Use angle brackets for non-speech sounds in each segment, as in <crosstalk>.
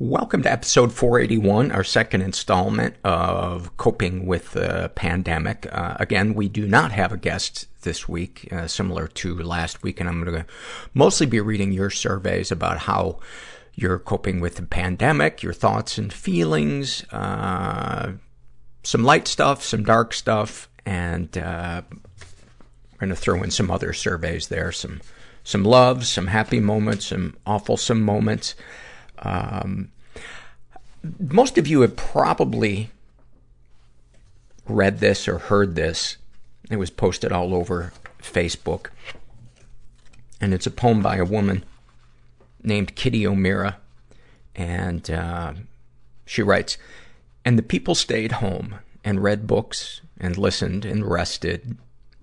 Welcome to episode 481, our second installment of Coping with the Pandemic. Uh, again, we do not have a guest this week, uh, similar to last week, and I'm going to mostly be reading your surveys about how you're coping with the pandemic, your thoughts and feelings, uh, some light stuff, some dark stuff, and we're going to throw in some other surveys there, some some love, some happy moments, some awful moments. Um, most of you have probably read this or heard this. It was posted all over Facebook. And it's a poem by a woman named Kitty O'Meara. And uh, she writes, And the people stayed home and read books and listened and rested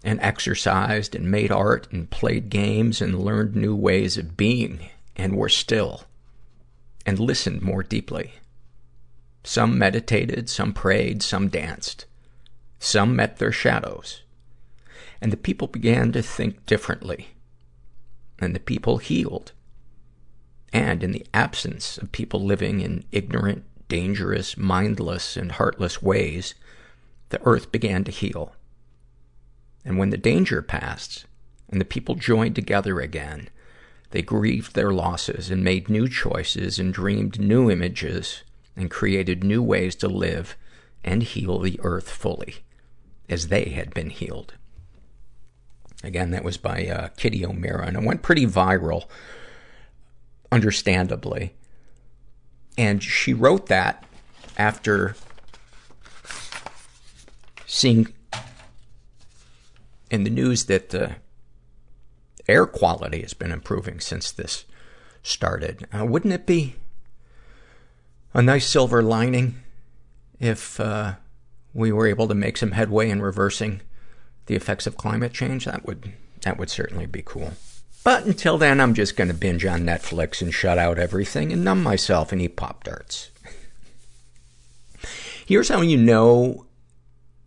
and exercised and made art and played games and learned new ways of being and were still and listened more deeply. Some meditated, some prayed, some danced. Some met their shadows. And the people began to think differently. And the people healed. And in the absence of people living in ignorant, dangerous, mindless, and heartless ways, the earth began to heal. And when the danger passed, and the people joined together again, they grieved their losses and made new choices and dreamed new images and created new ways to live and heal the earth fully as they had been healed. Again, that was by uh, Kitty O'Meara, and it went pretty viral, understandably. And she wrote that after seeing in the news that the air quality has been improving since this started. Uh, wouldn't it be a nice silver lining if uh, we were able to make some headway in reversing the effects of climate change? That would that would certainly be cool. But until then, I'm just going to binge on Netflix and shut out everything and numb myself and eat Pop Tarts. Here's how you know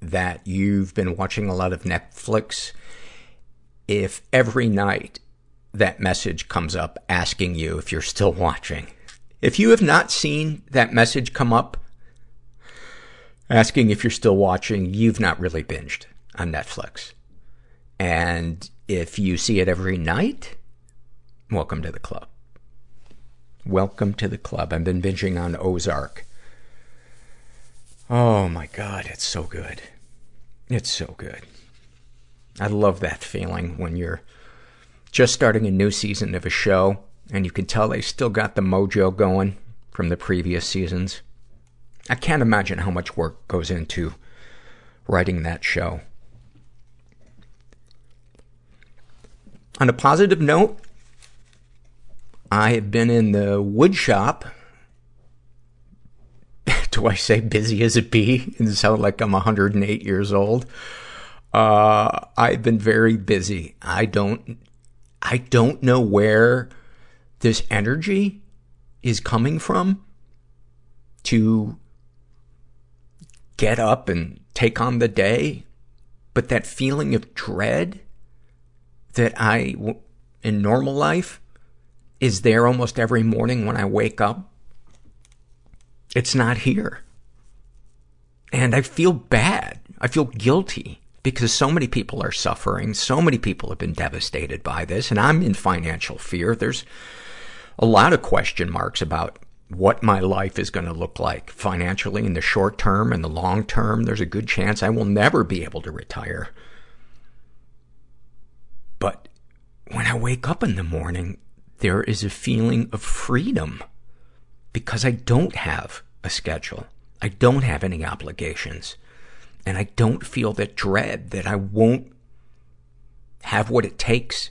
that you've been watching a lot of Netflix if every night that message comes up asking you if you're still watching. If you have not seen that message come up asking if you're still watching, you've not really binged on Netflix. And if you see it every night, welcome to the club. Welcome to the club. I've been binging on Ozark. Oh my god, it's so good. It's so good. I love that feeling when you're just starting a new season of a show and you can tell they still got the mojo going from the previous seasons. I can't imagine how much work goes into writing that show. On a positive note, I have been in the wood shop <laughs> do I say busy as a bee and sound like I'm 108 years old? Uh, I've been very busy. I don't, I don't know where this energy is coming from to get up and take on the day. But that feeling of dread that I, in normal life, is there almost every morning when I wake up. It's not here. And I feel bad. I feel guilty because so many people are suffering. So many people have been devastated by this and I'm in financial fear. There's a lot of question marks about what my life is going to look like financially in the short term and the long term. There's a good chance I will never be able to retire. But when I wake up in the morning, there is a feeling of freedom because I don't have a schedule. I don't have any obligations. And I don't feel that dread that I won't have what it takes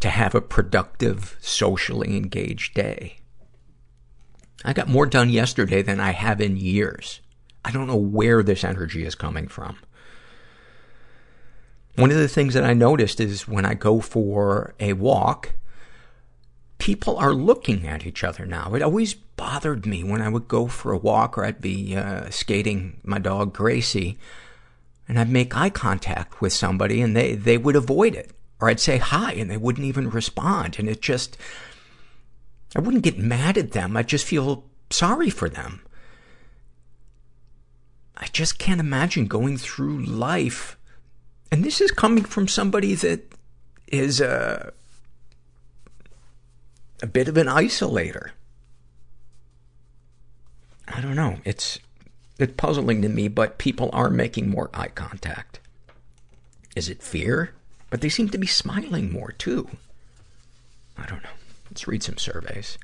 to have a productive, socially engaged day. I got more done yesterday than I have in years. I don't know where this energy is coming from. One of the things that I noticed is when I go for a walk, people are looking at each other now. It always bothered me when I would go for a walk or I'd be uh, skating my dog Gracie and I'd make eye contact with somebody and they, they would avoid it. Or I'd say hi and they wouldn't even respond. And it just, I wouldn't get mad at them. I'd just feel sorry for them. I just can't imagine going through life. And this is coming from somebody that is a, a bit of an isolator. I don't know. It's, it's puzzling to me, but people are making more eye contact. Is it fear? But they seem to be smiling more, too. I don't know. Let's read some surveys.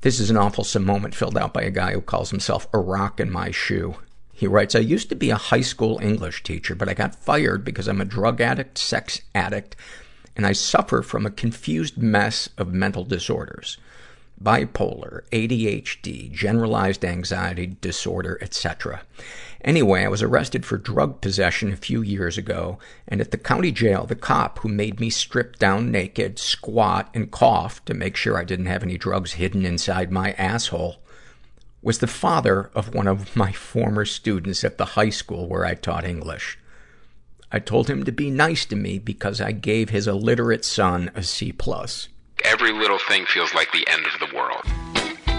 This is an awful moment filled out by a guy who calls himself a rock in my shoe. He writes, I used to be a high school English teacher, but I got fired because I'm a drug addict, sex addict, and I suffer from a confused mess of mental disorders bipolar, ADHD, generalized anxiety disorder, etc. Anyway, I was arrested for drug possession a few years ago, and at the county jail, the cop who made me strip down naked, squat, and cough to make sure I didn't have any drugs hidden inside my asshole was the father of one of my former students at the high school where I taught English. I told him to be nice to me because I gave his illiterate son a C+. Every little thing feels like the end of the world.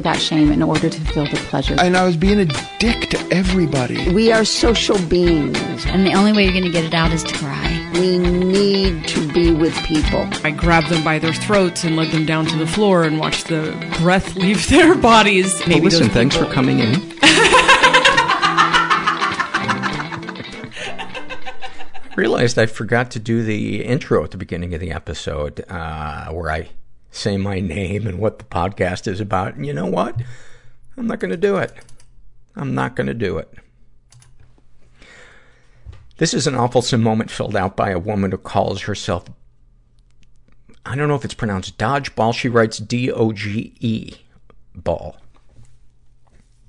that shame in order to feel the pleasure. And I was being a dick to everybody. We are social beings. And the only way you're going to get it out is to cry. We need to be with people. I grabbed them by their throats and led them down to the floor and watched the breath leave <laughs> their bodies. Maybe well, listen, thanks for coming in. <laughs> realized I forgot to do the intro at the beginning of the episode, uh, where I say my name and what the podcast is about. And you know what? I'm not going to do it. I'm not going to do it. This is an awful moment filled out by a woman who calls herself, I don't know if it's pronounced dodgeball. She writes D-O-G-E ball.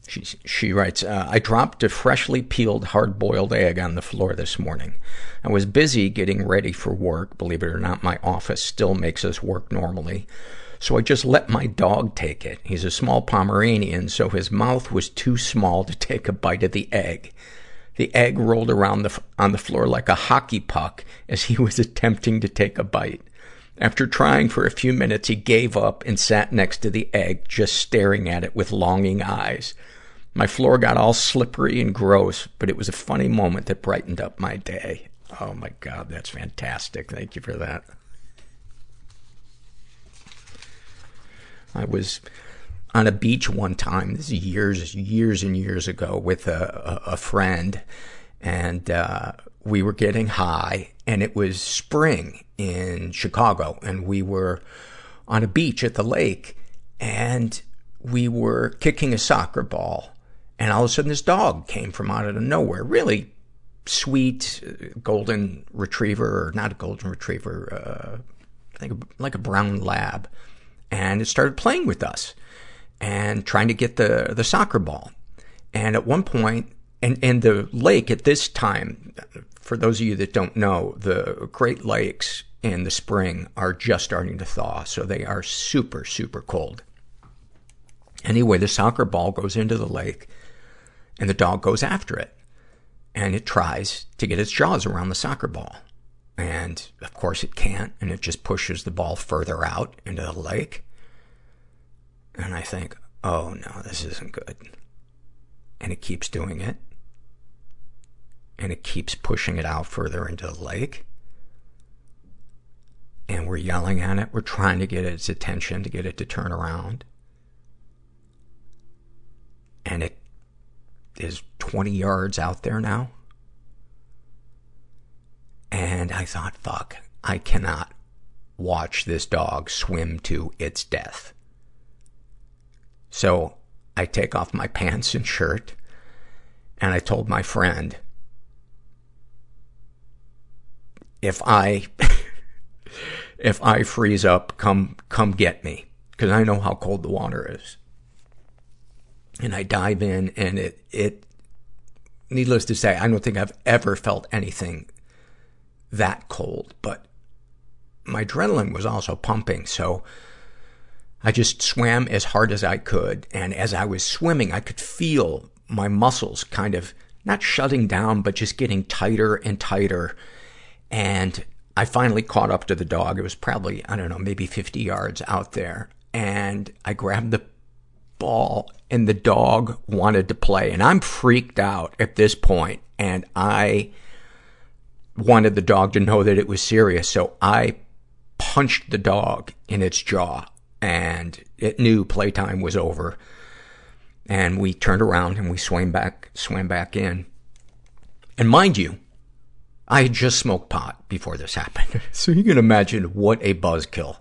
She, she writes, uh, I dropped a freshly peeled hard-boiled egg on the floor this morning. I was busy getting ready for work. Believe it or not, my office still makes us work normally. So I just let my dog take it. He's a small Pomeranian, so his mouth was too small to take a bite of the egg. The egg rolled around the, on the floor like a hockey puck as he <laughs> was attempting to take a bite. After trying for a few minutes, he gave up and sat next to the egg, just staring at it with longing eyes. My floor got all slippery and gross, but it was a funny moment that brightened up my day. Oh my God, that's fantastic. Thank you for that. I was on a beach one time, this is years, years and years ago with a, a, a friend and, uh, we were getting high and it was spring in Chicago and we were on a beach at the lake and we were kicking a soccer ball and all of a sudden this dog came from out of nowhere, really sweet uh, golden retriever or not a golden retriever, uh, like a brown lab. And it started playing with us and trying to get the, the soccer ball. And at one point, and, and the lake at this time, for those of you that don't know, the Great Lakes in the spring are just starting to thaw, so they are super, super cold. Anyway, the soccer ball goes into the lake, and the dog goes after it. And it tries to get its jaws around the soccer ball. And, of course, it can't, and it just pushes the ball further out into the lake. And I think, oh no, this isn't good. And it keeps doing it. And it keeps pushing it out further into the lake. And we're yelling at it. We're trying to get its attention to get it to turn around. And it is 20 yards out there now. And I thought, fuck, I cannot watch this dog swim to its death. So I take off my pants and shirt and I told my friend, if I, <laughs> if I freeze up, come, come get me. Cause I know how cold the water is. And I dive in and it, it, needless to say, I don't think I've ever felt anything that cold, but my adrenaline was also pumping. So I just swam as hard as I could. And as I was swimming, I could feel my muscles kind of not shutting down, but just getting tighter and tighter. And I finally caught up to the dog. It was probably, I don't know, maybe 50 yards out there. And I grabbed the ball and the dog wanted to play. And I'm freaked out at this point, and I wanted the dog to know that it was serious. So I punched the dog in its jaw, and it knew playtime was over. And we turned around and we swam back, swam back in. And mind you, I had just smoked pot before this happened. <laughs> so you can imagine what a buzzkill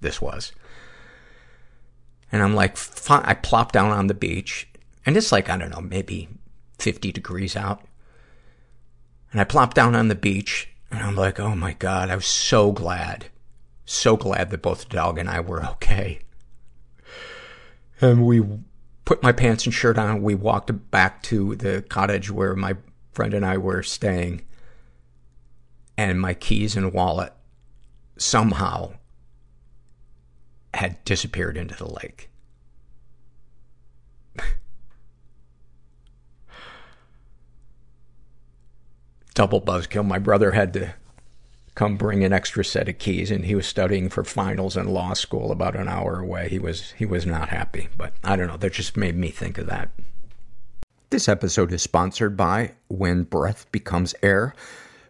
this was. And I'm like, fine. I plop down on the beach, and it's like, I don't know, maybe 50 degrees out. And I plop down on the beach, and I'm like, oh my god, I was so glad. So glad that both the dog and I were okay. And we put my pants and shirt on, we walked back to the cottage where my friend and I were staying. And my keys and wallet somehow had disappeared into the lake. <laughs> Double buzzkill. My brother had to come bring an extra set of keys and he was studying for finals in law school about an hour away. He was, he was not happy, but I don't know. That just made me think of that. This episode is sponsored by When Breath Becomes Air.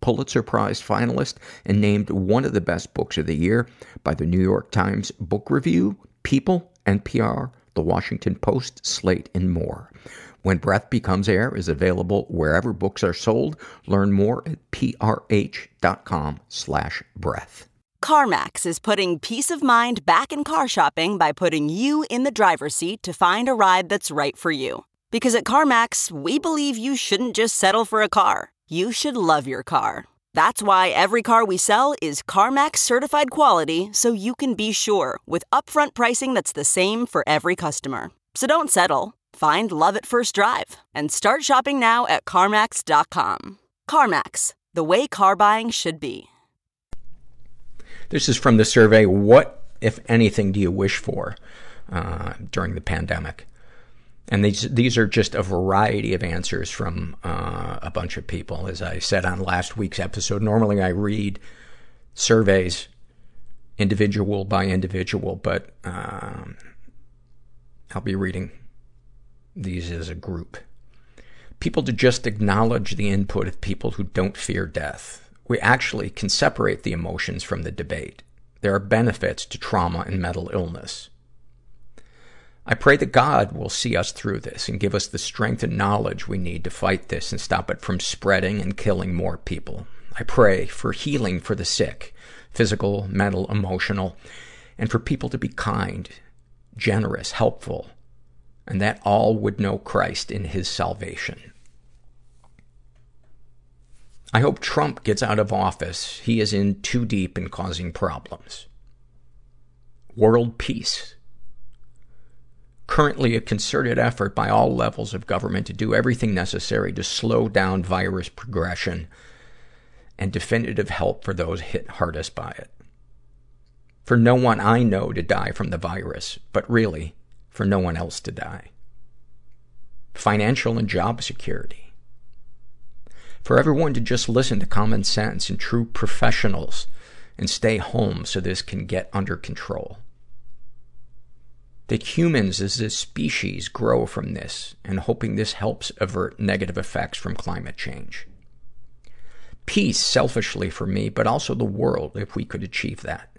Pulitzer Prize finalist, and named one of the best books of the year by the New York Times Book Review, People, NPR, The Washington Post, Slate, and more. When Breath Becomes Air is available wherever books are sold. Learn more at prh.com slash breath. CarMax is putting peace of mind back in car shopping by putting you in the driver's seat to find a ride that's right for you. Because at CarMax, we believe you shouldn't just settle for a car, you should love your car. That's why every car we sell is CarMax certified quality so you can be sure with upfront pricing that's the same for every customer. So don't settle. Find love at first drive and start shopping now at CarMax.com. CarMax, the way car buying should be. This is from the survey What, if anything, do you wish for uh, during the pandemic? And these, these are just a variety of answers from uh, a bunch of people. As I said on last week's episode, normally I read surveys individual by individual, but um, I'll be reading these as a group. People to just acknowledge the input of people who don't fear death. We actually can separate the emotions from the debate. There are benefits to trauma and mental illness. I pray that God will see us through this and give us the strength and knowledge we need to fight this and stop it from spreading and killing more people. I pray for healing for the sick, physical, mental, emotional, and for people to be kind, generous, helpful, and that all would know Christ in his salvation. I hope Trump gets out of office. He is in too deep in causing problems. World peace. Currently a concerted effort by all levels of government to do everything necessary to slow down virus progression and definitive help for those hit hardest by it. For no one I know to die from the virus, but really, for no one else to die. Financial and job security. For everyone to just listen to common sense and true professionals and stay home so this can get under control. That humans as a species grow from this and hoping this helps avert negative effects from climate change. Peace, selfishly for me, but also the world if we could achieve that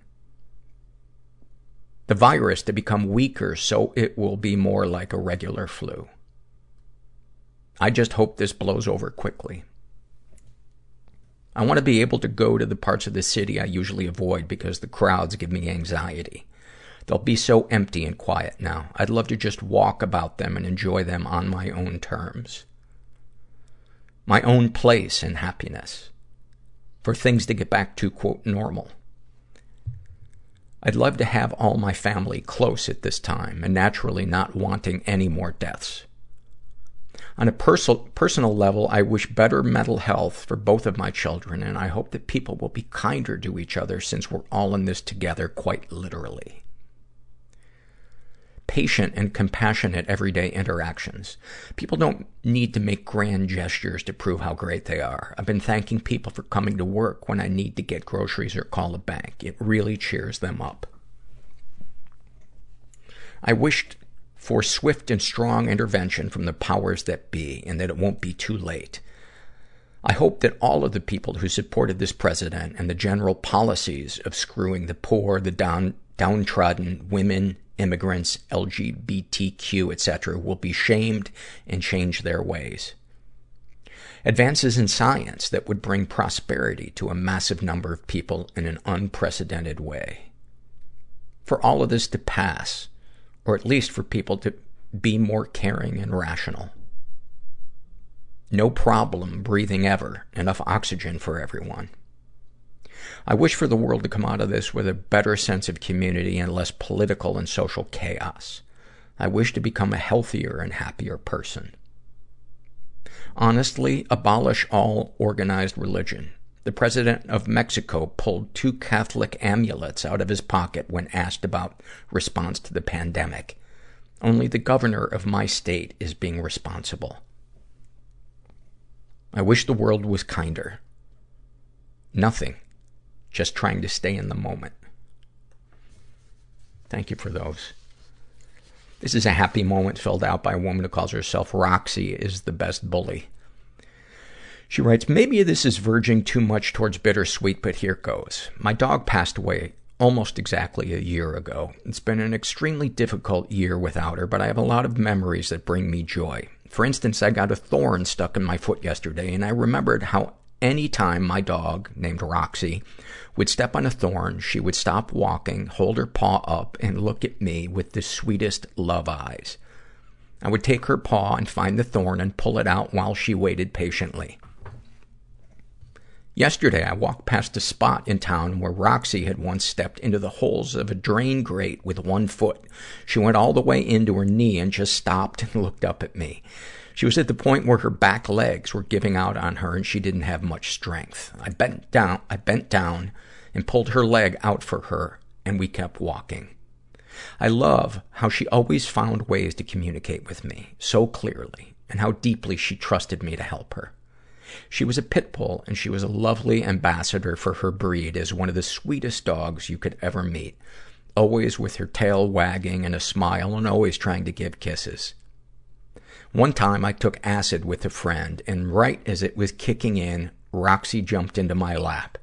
the virus to become weaker so it will be more like a regular flu. I just hope this blows over quickly. I want to be able to go to the parts of the city I usually avoid because the crowds give me anxiety. They'll be so empty and quiet now. I'd love to just walk about them and enjoy them on my own terms. My own place and happiness. For things to get back to, quote, normal. I'd love to have all my family close at this time and naturally not wanting any more deaths. On a perso- personal level, I wish better mental health for both of my children, and I hope that people will be kinder to each other since we're all in this together quite literally patient and compassionate everyday interactions. People don't need to make grand gestures to prove how great they are. I've been thanking people for coming to work when I need to get groceries or call a bank. It really cheers them up. I wished for swift and strong intervention from the powers that be and that it won't be too late. I hope that all of the people who supported this president and the general policies of screwing the poor, the down, downtrodden, women, immigrants, LGBTQ, etc., will be shamed and change their ways. Advances in science that would bring prosperity to a massive number of people in an unprecedented way. For all of this to pass, or at least for people to be more caring and rational. No problem breathing ever, enough oxygen for everyone. I wish for the world to come out of this with a better sense of community and less political and social chaos. I wish to become a healthier and happier person. Honestly, abolish all organized religion. The president of Mexico pulled two Catholic amulets out of his pocket when asked about response to the pandemic. Only the governor of my state is being responsible. I wish the world was kinder. Nothing just trying to stay in the moment. Thank you for those. This is a happy moment filled out by a woman who calls herself Roxy is the best bully. She writes, maybe this is verging too much towards bittersweet, but here goes. My dog passed away almost exactly a year ago. It's been an extremely difficult year without her, but I have a lot of memories that bring me joy. For instance, I got a thorn stuck in my foot yesterday, and I remembered how any time my dog, named Roxy, would step on a thorn, she would stop walking, hold her paw up, and look at me with the sweetest love eyes. I would take her paw and find the thorn and pull it out while she waited patiently. Yesterday, I walked past a spot in town where Roxy had once stepped into the holes of a drain grate with one foot. She went all the way into her knee and just stopped and <laughs> looked up at me. She was at the point where her back legs were giving out on her and she didn't have much strength. I bent down, I bent down and pulled her leg out for her and we kept walking. I love how she always found ways to communicate with me so clearly and how deeply she trusted me to help her. She was a pit bull and she was a lovely ambassador for her breed as one of the sweetest dogs you could ever meet. Always with her tail wagging and a smile and always trying to give kisses. One time I took acid with a friend and right as it was kicking in, Roxy jumped into my lap.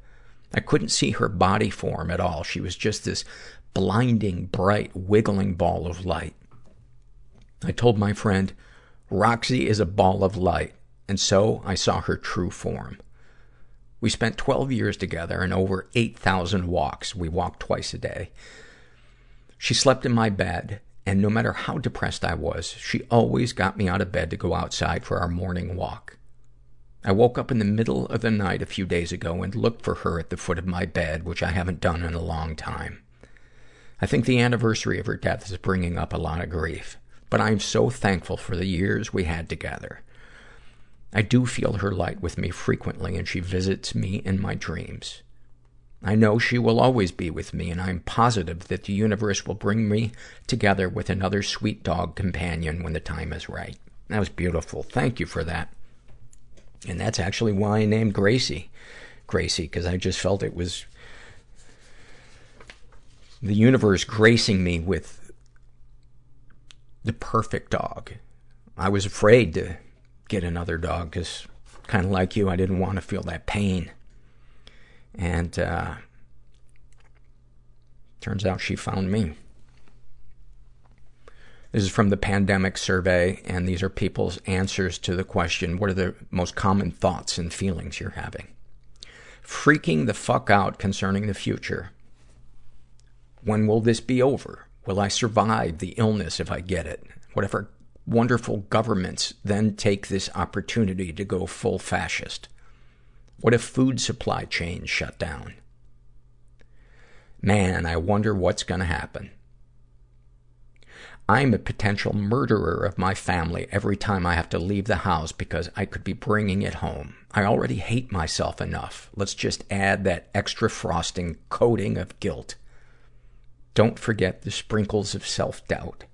I couldn't see her body form at all. She was just this blinding, bright, wiggling ball of light. I told my friend, Roxy is a ball of light and so I saw her true form. We spent 12 years together and over 8,000 walks. We walked twice a day. She slept in my bed, and no matter how depressed I was, she always got me out of bed to go outside for our morning walk. I woke up in the middle of the night a few days ago and looked for her at the foot of my bed, which I haven't done in a long time. I think the anniversary of her death is bringing up a lot of grief, but I'm so thankful for the years we had together. I do feel her light with me frequently, and she visits me in my dreams. I know she will always be with me, and I'm positive that the universe will bring me together with another sweet dog companion when the time is right. That was beautiful. Thank you for that. And that's actually why I named Gracie Gracie, because I just felt it was the universe gracing me with the perfect dog. I was afraid to get another dog because kind of like you, I didn't want to feel that pain. And, uh, turns out she found me. This is from the pandemic survey, and these are people's answers to the question, what are the most common thoughts and feelings you're having? Freaking the fuck out concerning the future. When will this be over? Will I survive the illness if I get it? Whatever wonderful governments then take this opportunity to go full fascist? What if food supply chains shut down? Man, I wonder what's gonna happen. I'm a potential murderer of my family every time I have to leave the house because I could be bringing it home. I already hate myself enough. Let's just add that extra frosting coating of guilt. Don't forget the sprinkles of self-doubt.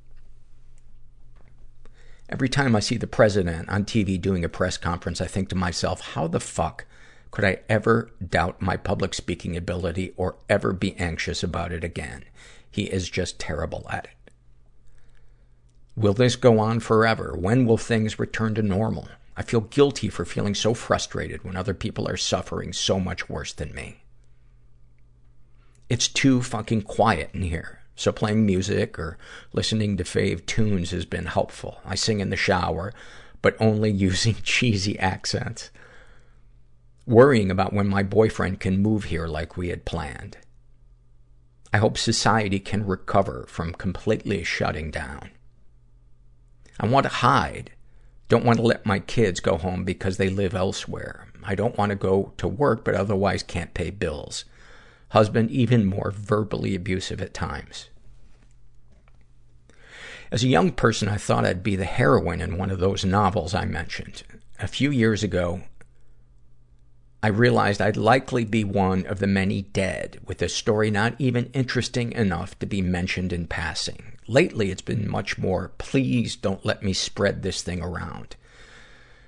Every time I see the president on TV doing a press conference, I think to myself, how the fuck could I ever doubt my public speaking ability or ever be anxious about it again? He is just terrible at it. Will this go on forever? When will things return to normal? I feel guilty for feeling so frustrated when other people are suffering so much worse than me. It's too fucking quiet in here. So playing music or listening to fave tunes has been helpful. I sing in the shower, but only <laughs> using cheesy accents. Worrying about when my boyfriend can move here like we had planned. I hope society can recover from completely shutting down. I want to hide. Don't want to let my kids go home because they live elsewhere. I don't want to go to work, but otherwise can't pay bills. Husband even more verbally abusive at times. As a young person, I thought I'd be the heroine in one of those novels I mentioned. A few years ago, I realized I'd likely be one of the many dead, with a story not even interesting enough to be mentioned in passing. Lately, it's been much more, please don't let me spread this thing around.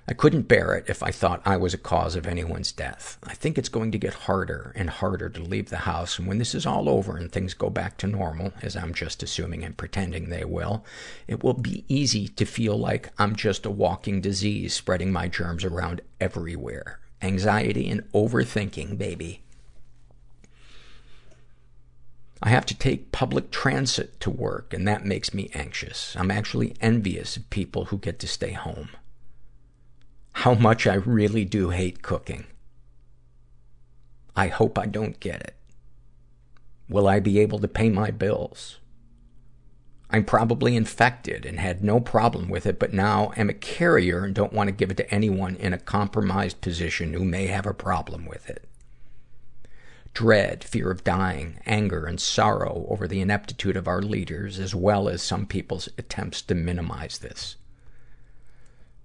I couldn't bear it if I thought I was a cause of anyone's death. I think it's going to get harder and harder to leave the house, and when this is all over and things go back to normal, as I'm just assuming and pretending they will, it will be easy to feel like I'm just a walking disease spreading my germs around everywhere. Anxiety and overthinking, baby. I have to take public transit to work, and that makes me anxious. I'm actually envious of people who get to stay home how much I really do hate cooking. I hope I don't get it. Will I be able to pay my bills? I'm probably infected and had no problem with it, but now am a carrier and don't want to give it to anyone in a compromised position who may have a problem with it. Dread, fear of dying, anger, and sorrow over the ineptitude of our leaders, as well as some people's attempts to minimize this.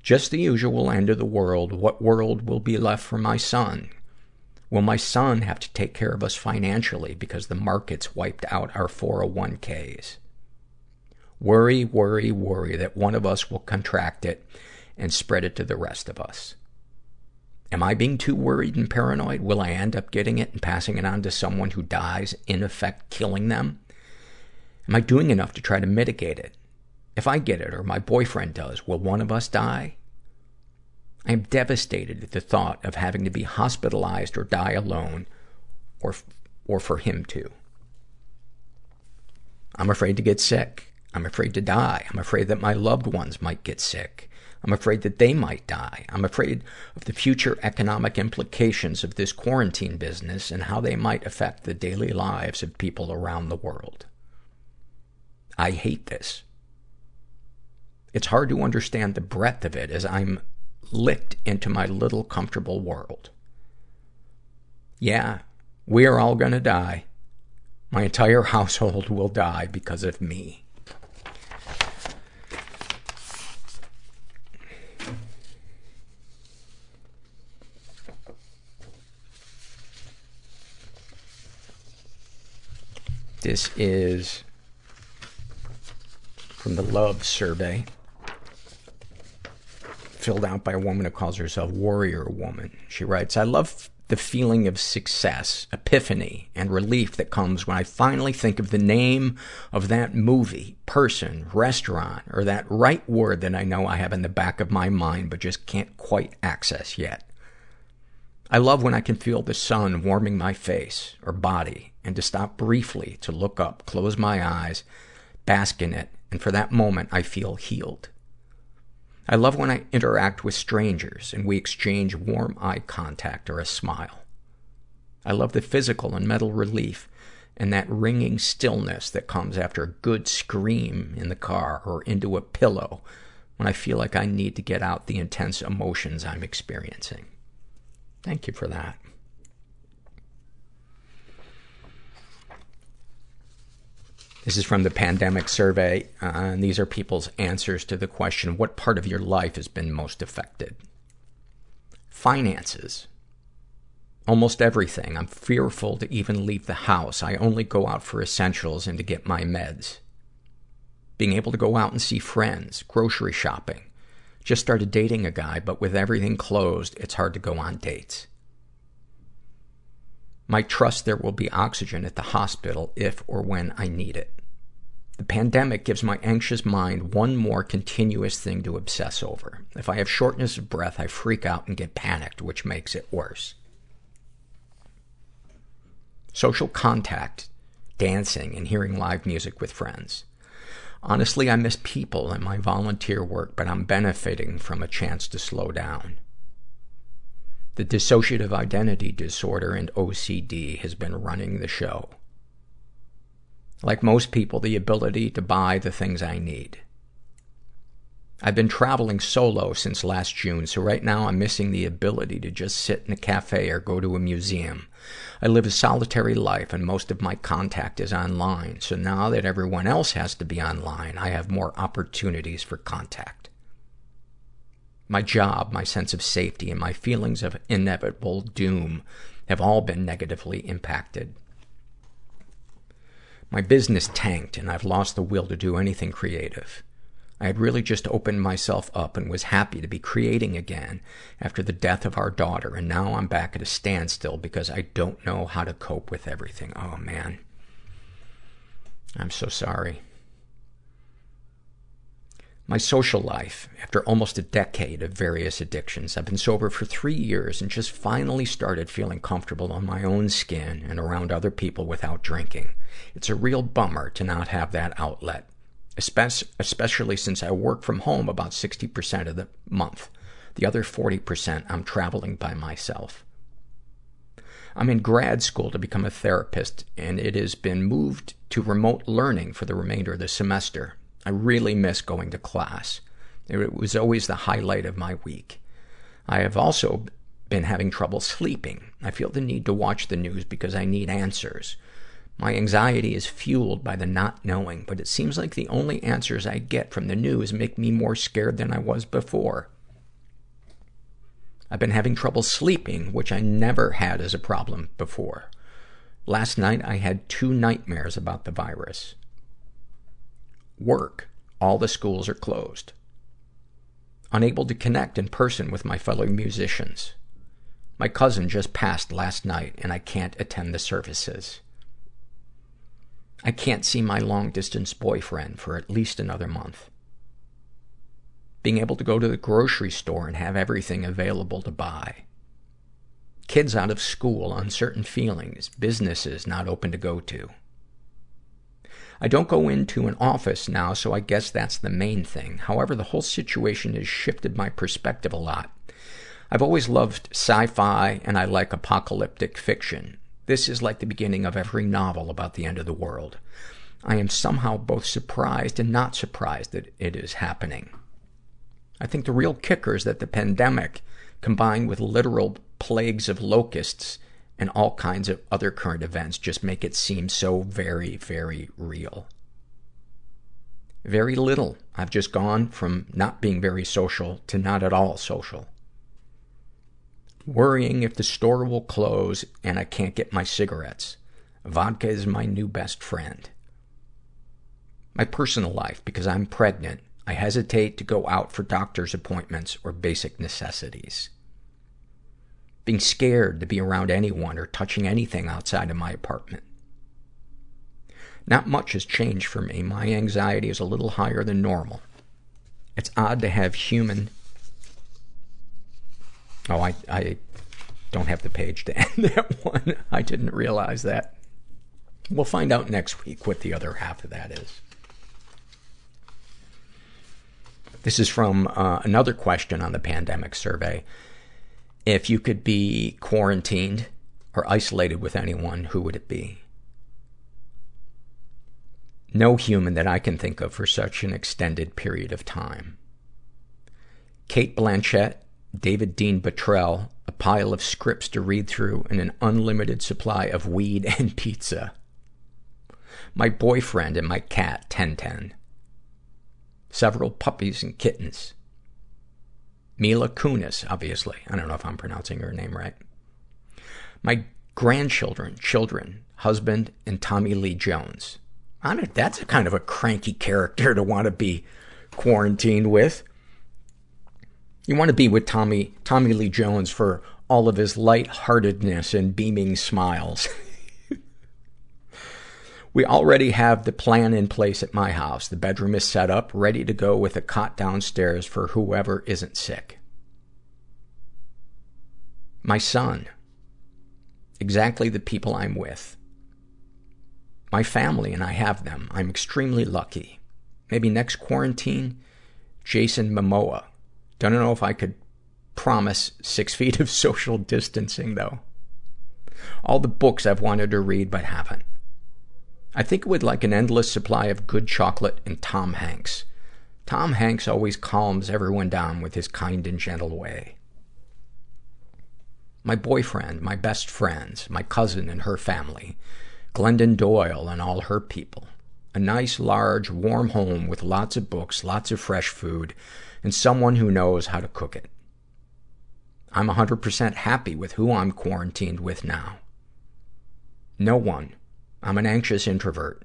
Just the usual end of the world. What world will be left for my son? Will my son have to take care of us financially because the markets wiped out our 401ks? Worry, worry, worry that one of us will contract it and spread it to the rest of us. Am I being too worried and paranoid? Will I end up getting it and passing it on to someone who dies, in effect killing them? Am I doing enough to try to mitigate it? If I get it or my boyfriend does, will one of us die? I am devastated at the thought of having to be hospitalized or die alone, or, or for him to. I'm afraid to get sick. I'm afraid to die. I'm afraid that my loved ones might get sick. I'm afraid that they might die. I'm afraid of the future economic implications of this quarantine business and how they might affect the daily lives of people around the world. I hate this. It's hard to understand the breadth of it as I'm licked into my little comfortable world. Yeah, we are all gonna die. My entire <laughs> household will die because of me. This is from the Love Survey, filled out by a woman who calls herself Warrior Woman. She writes, I love the feeling of success, epiphany, and relief that comes when I finally think of the name of that movie, person, restaurant, or that right word that I know I have in the back of my mind but just can't quite access yet. I love when I can feel the sun warming my face or body and to stop briefly to look up, close my eyes, bask in it, and for that moment I feel healed. I love when I interact with strangers and we exchange warm eye contact or a smile. I love the physical and mental relief and that ringing stillness that comes after a good scream in the car or into a pillow when I feel like I need to get out the intense emotions I'm experiencing. Thank you for that. This is from the pandemic survey, uh, and these are people's answers to the question, what part of your life has been most affected? Finances. Almost everything. I'm fearful to even leave the house. I only go out for essentials and to get my meds. Being able to go out and see friends, grocery shopping. Just started dating a guy, but with everything closed, it's hard to go on dates. My trust there will be oxygen at the hospital if or when I need it. The pandemic gives my anxious mind one more continuous thing to obsess over. If I have shortness of breath, I freak out and get panicked, which makes it worse. Social contact, dancing, and hearing live music with friends. Honestly, I miss people and my volunteer work, but I'm benefiting from a chance to slow down. The dissociative identity disorder and OCD has been running the show. Like most people, the ability to buy the things I need. I've been traveling solo since last June, so right now I'm missing the ability to just sit in a cafe or go to a museum. I live a solitary life and most of my contact is online, so now that everyone else has to be online, I have more opportunities for contact. My job, my sense of safety, and my feelings of inevitable doom have all been negatively impacted. My business tanked and I've lost the will to do anything creative. I had really just opened myself up and was happy to be creating again after the death of our daughter, and now I'm back at a standstill because I don't know how to cope with everything. Oh man. I'm so sorry. My social life, after almost a decade of various addictions, I've been sober for three years and just finally started feeling comfortable on my own skin and around other people without drinking. It's a real bummer to not have that outlet, especially since I work from home about 60% of the month. The other 40% I'm traveling by myself. I'm in grad school to become a therapist, and it has been moved to remote learning for the remainder of the semester. I really miss going to class. It was always the highlight of my week. I have also been having trouble sleeping. I feel the need to watch the news because I need answers. My anxiety is fueled by the not knowing, but it seems like the only answers I get from the news make me more scared than I was before. I've been having trouble sleeping, which I never had as a problem before. Last night I had two nightmares about the virus. Work. All the schools are closed. Unable to connect in person with my fellow musicians. My cousin just passed last night and I can't attend the services. I can't see my long distance boyfriend for at least another month. Being able to go to the grocery store and have everything available to buy. Kids out of school, uncertain feelings, businesses not open to go to. I don't go into an office now, so I guess that's the main thing. However, the whole situation has shifted my perspective a lot. I've always loved sci-fi and I like apocalyptic fiction. This is like the beginning of every novel about the end of the world. I am somehow both surprised and not surprised that it is happening. I think the real kicker is that the pandemic, combined with literal plagues of locusts and all kinds of other current events, just make it seem so very, very real. Very little. I've just gone from not being very social to not at all social worrying if the store will close and I can't get my cigarettes. Vodka is my new best friend. My personal life, because I'm pregnant, I hesitate to go out for doctor's appointments or basic necessities. Being scared to be around anyone or touching anything outside of my apartment. Not much has changed for me. My anxiety is a little higher than normal. It's odd to have human Oh, I, I don't have the page to <laughs> end that one. I didn't realize that. We'll find out next week what the other half of that is. This is from uh, another question on the pandemic survey. If you could be quarantined or isolated with anyone, who would it be? No human that I can think of for such an extended period of time. Cate Blanchett David Dean Battrell, a pile of scripts to read through, and an unlimited supply of weed <laughs> and pizza. My boyfriend and my cat, Ten Ten. Several puppies and kittens. Mila Kunis, obviously. I don't know if I'm pronouncing her name right. My grandchildren, children, husband, and Tommy Lee Jones. I don't, that's a kind of a cranky character to want to be quarantined with. You want to be with Tommy, Tommy Lee Jones for all of his lightheartedness and beaming smiles. <laughs> we already have the plan in place at my house. The bedroom is set up, ready to go with a cot downstairs for whoever isn't sick. My son. Exactly the people I'm with. My family and I have them. I'm extremely lucky. Maybe next quarantine, Jason Momoa don't know if I could promise six <laughs> feet of social distancing, though. All the books I've wanted to read but haven't. I think it would like an endless supply of good chocolate and Tom Hanks. Tom Hanks always calms everyone down with his kind and gentle way. My boyfriend, my best friends, my cousin and her family, Glennon Doyle and all her people. A nice, large, warm home with lots of books, lots of fresh food, and someone who knows how to cook it. I'm 100% happy with who I'm quarantined with now. No one. I'm an anxious introvert.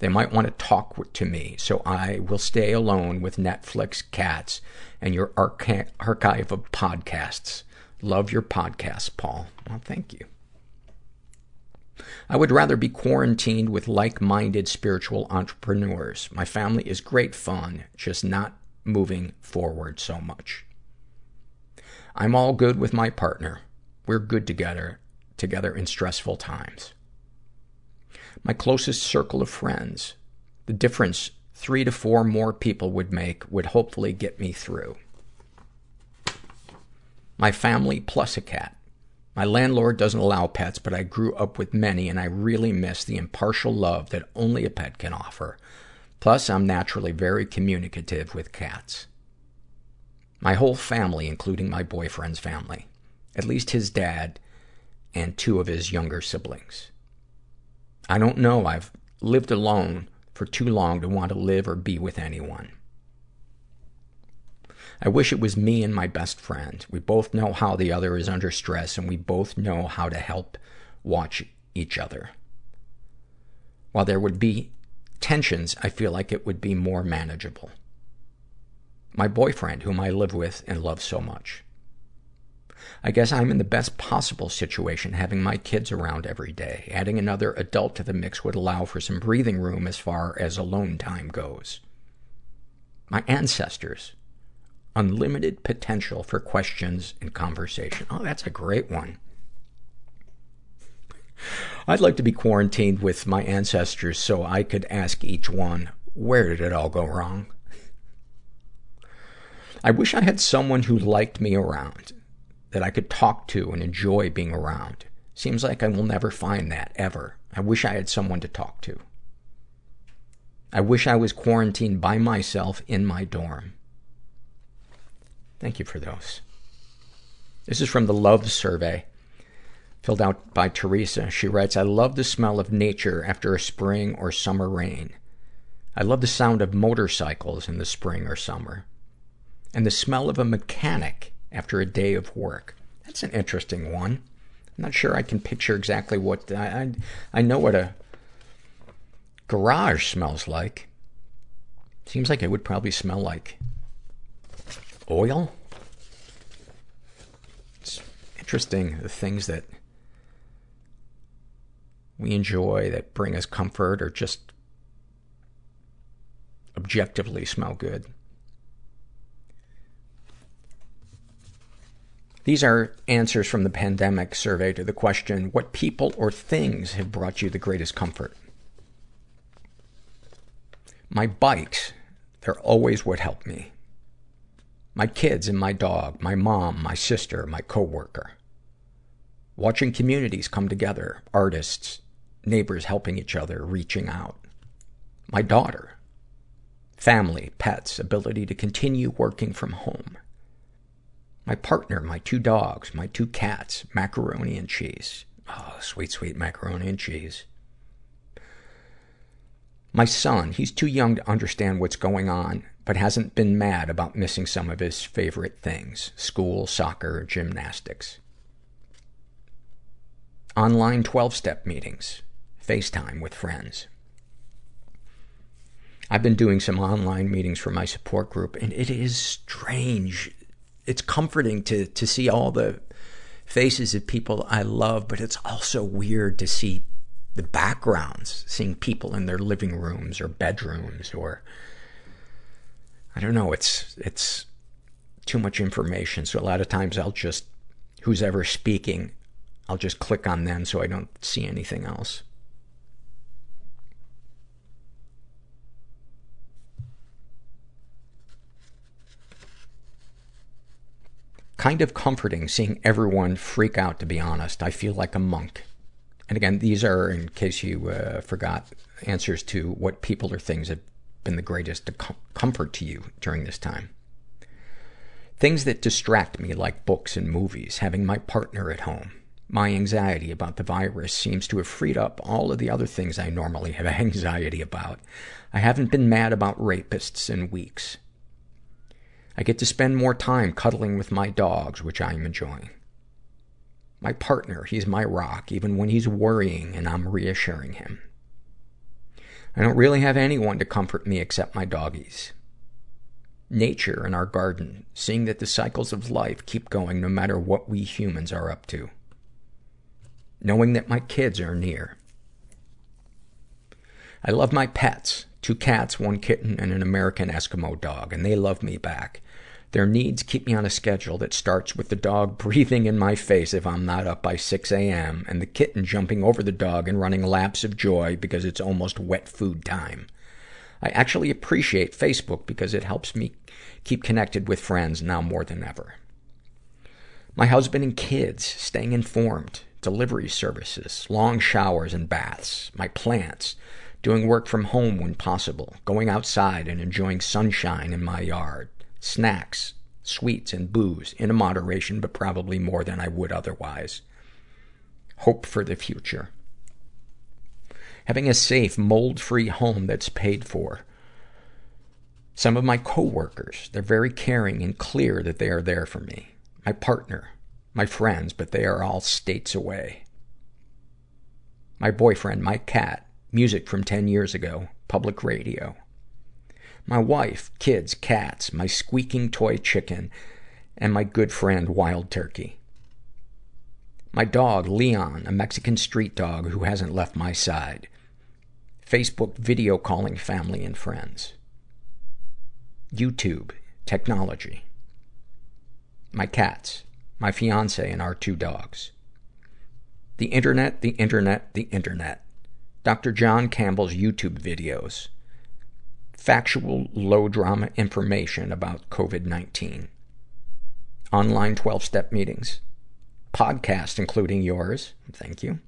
They might want to talk to me, so I will stay alone with Netflix, cats, and your archi- archive of podcasts. Love your podcasts, Paul. Well, thank you. I would rather be quarantined with like-minded spiritual entrepreneurs. My family is great fun, just not moving forward so much. I'm all good with my partner. We're good together, together in stressful times. My closest circle of friends, the difference three to four more people would make would hopefully get me through. My family plus a cat. My landlord doesn't allow pets, but I grew up with many and I really miss the impartial love that only a pet can offer. Plus, I'm naturally very communicative with cats. My whole family, including my boyfriend's family, at least his dad and two of his younger siblings. I don't know. I've lived alone for too long to want to live or be with anyone. I wish it was me and my best friend. We both know how the other is under stress and we both know how to help watch each other. While there would be tensions, I feel like it would be more manageable. My boyfriend, whom I live with and love so much. I guess I'm in the best possible situation having my kids around every day. Adding another adult to the mix would allow for some breathing room as far as alone time goes. My ancestors. Unlimited potential for questions and conversation. Oh, that's a great one. I'd like to be quarantined with my ancestors so I could ask each one, where did it all go wrong? I wish I had someone who liked me around, that I could talk to and enjoy being around. Seems like I will never find that, ever. I wish I had someone to talk to. I wish I was quarantined by myself in my dorm. Thank you for those. This is from the Love Survey, filled out by Teresa. She writes, I love the smell of nature after a spring or summer rain. I love the sound of motorcycles in the spring or summer. And the smell of a mechanic after a day of work. That's an interesting one. I'm not sure I can picture exactly what, I, I, I know what a garage smells like. Seems like it would probably smell like oil. It's interesting, the things that we enjoy that bring us comfort or just objectively smell good. These are answers from the pandemic survey to the question, what people or things have brought you the greatest comfort? My bikes, they're always what help me. My kids and my dog, my mom, my sister, my coworker. Watching communities come together, artists, neighbors helping each other, reaching out. My daughter. Family, pets, ability to continue working from home. My partner, my two dogs, my two cats, macaroni and cheese. Oh, sweet, sweet macaroni and cheese. My son, he's too young to understand what's going on, but hasn't been mad about missing some of his favorite things school, soccer, gymnastics. Online 12 step meetings, FaceTime with friends. I've been doing some online meetings for my support group, and it is strange. It's comforting to, to see all the faces of people I love, but it's also weird to see the backgrounds, seeing people in their living rooms or bedrooms or, I don't know, it's, it's too much information. So a lot of times I'll just, who's ever speaking, I'll just click on them so I don't see anything else. Kind of comforting seeing everyone freak out, to be honest. I feel like a monk. And again, these are, in case you uh, forgot, answers to what people or things have been the greatest com- comfort to you during this time. Things that distract me, like books and movies, having my partner at home. My anxiety about the virus seems to have freed up all of the other things I normally have <laughs> anxiety about. I haven't been mad about rapists in weeks. I get to spend more time cuddling with my dogs, which I am enjoying. My partner, he's my rock, even when he's worrying and I'm reassuring him. I don't really have anyone to comfort me except my doggies. Nature and our garden, seeing that the cycles of life keep going no matter what we humans are up to. Knowing that my kids are near. I love my pets. Two cats, one kitten, and an American Eskimo dog, and they love me back. Their needs keep me on a schedule that starts with the dog <laughs> breathing in my face if I'm not up by 6 a.m., and the kitten jumping over the dog and running laps of joy because it's almost wet food time. I actually appreciate Facebook because it helps me keep connected with friends now more than ever. My husband and kids, staying informed, delivery services, long showers and baths, my plants, doing work from home when possible, going outside and enjoying sunshine in my yard, snacks, sweets, and booze, in a moderation, but probably more than I would otherwise. Hope for the future. Having a safe, mold-free home that's paid for. Some of my coworkers, they're very caring and clear that they are there for me. My partner, my friends, but they are all states away. My boyfriend, my cat, music from 10 years ago, public radio. My wife, kids, cats, my squeaking toy chicken, and my good friend, Wild Turkey. My dog, Leon, a Mexican street dog who hasn't left my side. Facebook video calling family and friends. YouTube, technology. My cats, my fiance, and our two dogs. The internet, the internet, the internet. Dr. John Campbell's YouTube videos. Factual, low drama information about COVID 19. Online 12 step meetings. Podcasts, including yours. Thank you.